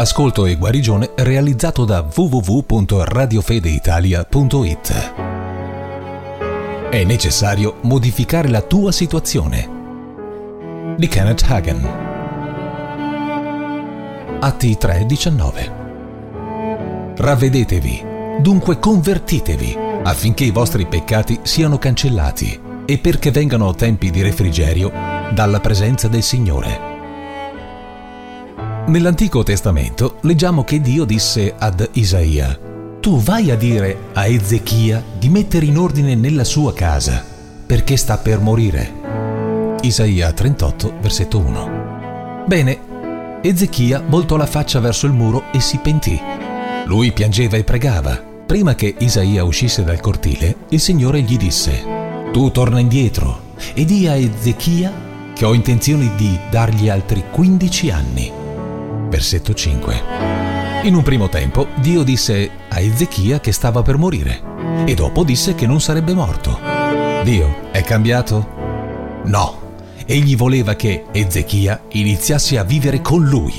Ascolto e guarigione realizzato da www.radiofedeitalia.it. È necessario modificare la tua situazione. Di Kenneth Hagen. Atti 3:19. Ravvedetevi, dunque convertitevi, affinché i vostri peccati siano cancellati e perché vengano tempi di refrigerio dalla presenza del Signore. Nell'Antico Testamento leggiamo che Dio disse ad Isaia, Tu vai a dire a Ezechia di mettere in ordine nella sua casa, perché sta per morire. Isaia 38, versetto 1. Bene, Ezechia voltò la faccia verso il muro e si pentì. Lui piangeva e pregava. Prima che Isaia uscisse dal cortile, il Signore gli disse, Tu torna indietro e di a Ezechia che ho intenzione di dargli altri 15 anni versetto 5. In un primo tempo Dio disse a Ezechia che stava per morire e dopo disse che non sarebbe morto. Dio è cambiato? No, egli voleva che Ezechia iniziasse a vivere con lui.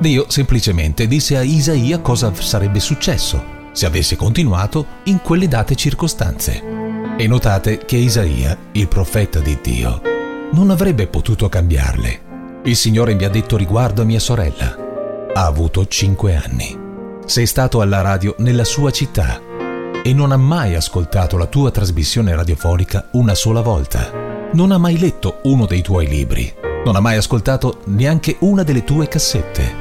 Dio semplicemente disse a Isaia cosa sarebbe successo se avesse continuato in quelle date circostanze. E notate che Isaia, il profeta di Dio, non avrebbe potuto cambiarle. Il Signore mi ha detto riguardo a mia sorella, ha avuto 5 anni. Sei stato alla radio nella sua città e non ha mai ascoltato la tua trasmissione radiofonica una sola volta. Non ha mai letto uno dei tuoi libri. Non ha mai ascoltato neanche una delle tue cassette.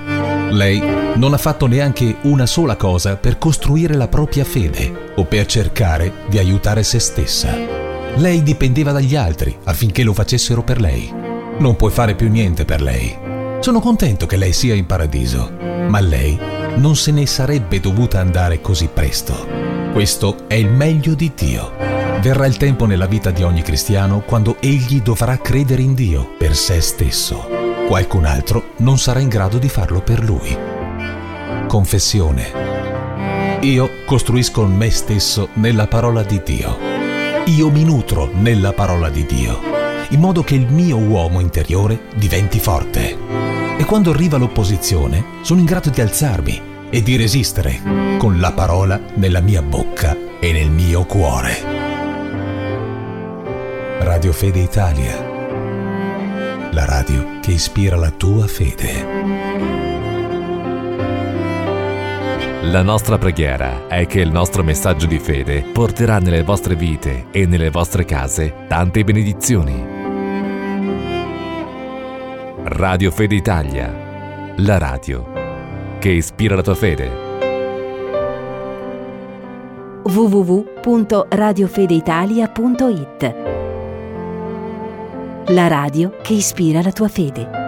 Lei non ha fatto neanche una sola cosa per costruire la propria fede o per cercare di aiutare se stessa. Lei dipendeva dagli altri affinché lo facessero per lei. Non puoi fare più niente per lei sono contento che lei sia in paradiso, ma lei non se ne sarebbe dovuta andare così presto. Questo è il meglio di Dio. Verrà il tempo nella vita di ogni cristiano quando egli dovrà credere in Dio per se stesso. Qualcun altro non sarà in grado di farlo per lui. Confessione. Io costruisco me stesso nella parola di Dio. Io mi nutro nella parola di Dio, in modo che il mio uomo interiore diventi forte e quando arriva l'opposizione sono in grado di alzarmi e di resistere con la parola nella mia bocca e nel mio cuore. Radio Fede Italia. La radio che ispira la tua fede. La nostra preghiera è che il nostro messaggio di fede porterà nelle vostre vite e nelle vostre case tante benedizioni. Radio Fede Italia, la radio che ispira la tua fede. www.radiofedeitalia.it La radio che ispira la tua fede.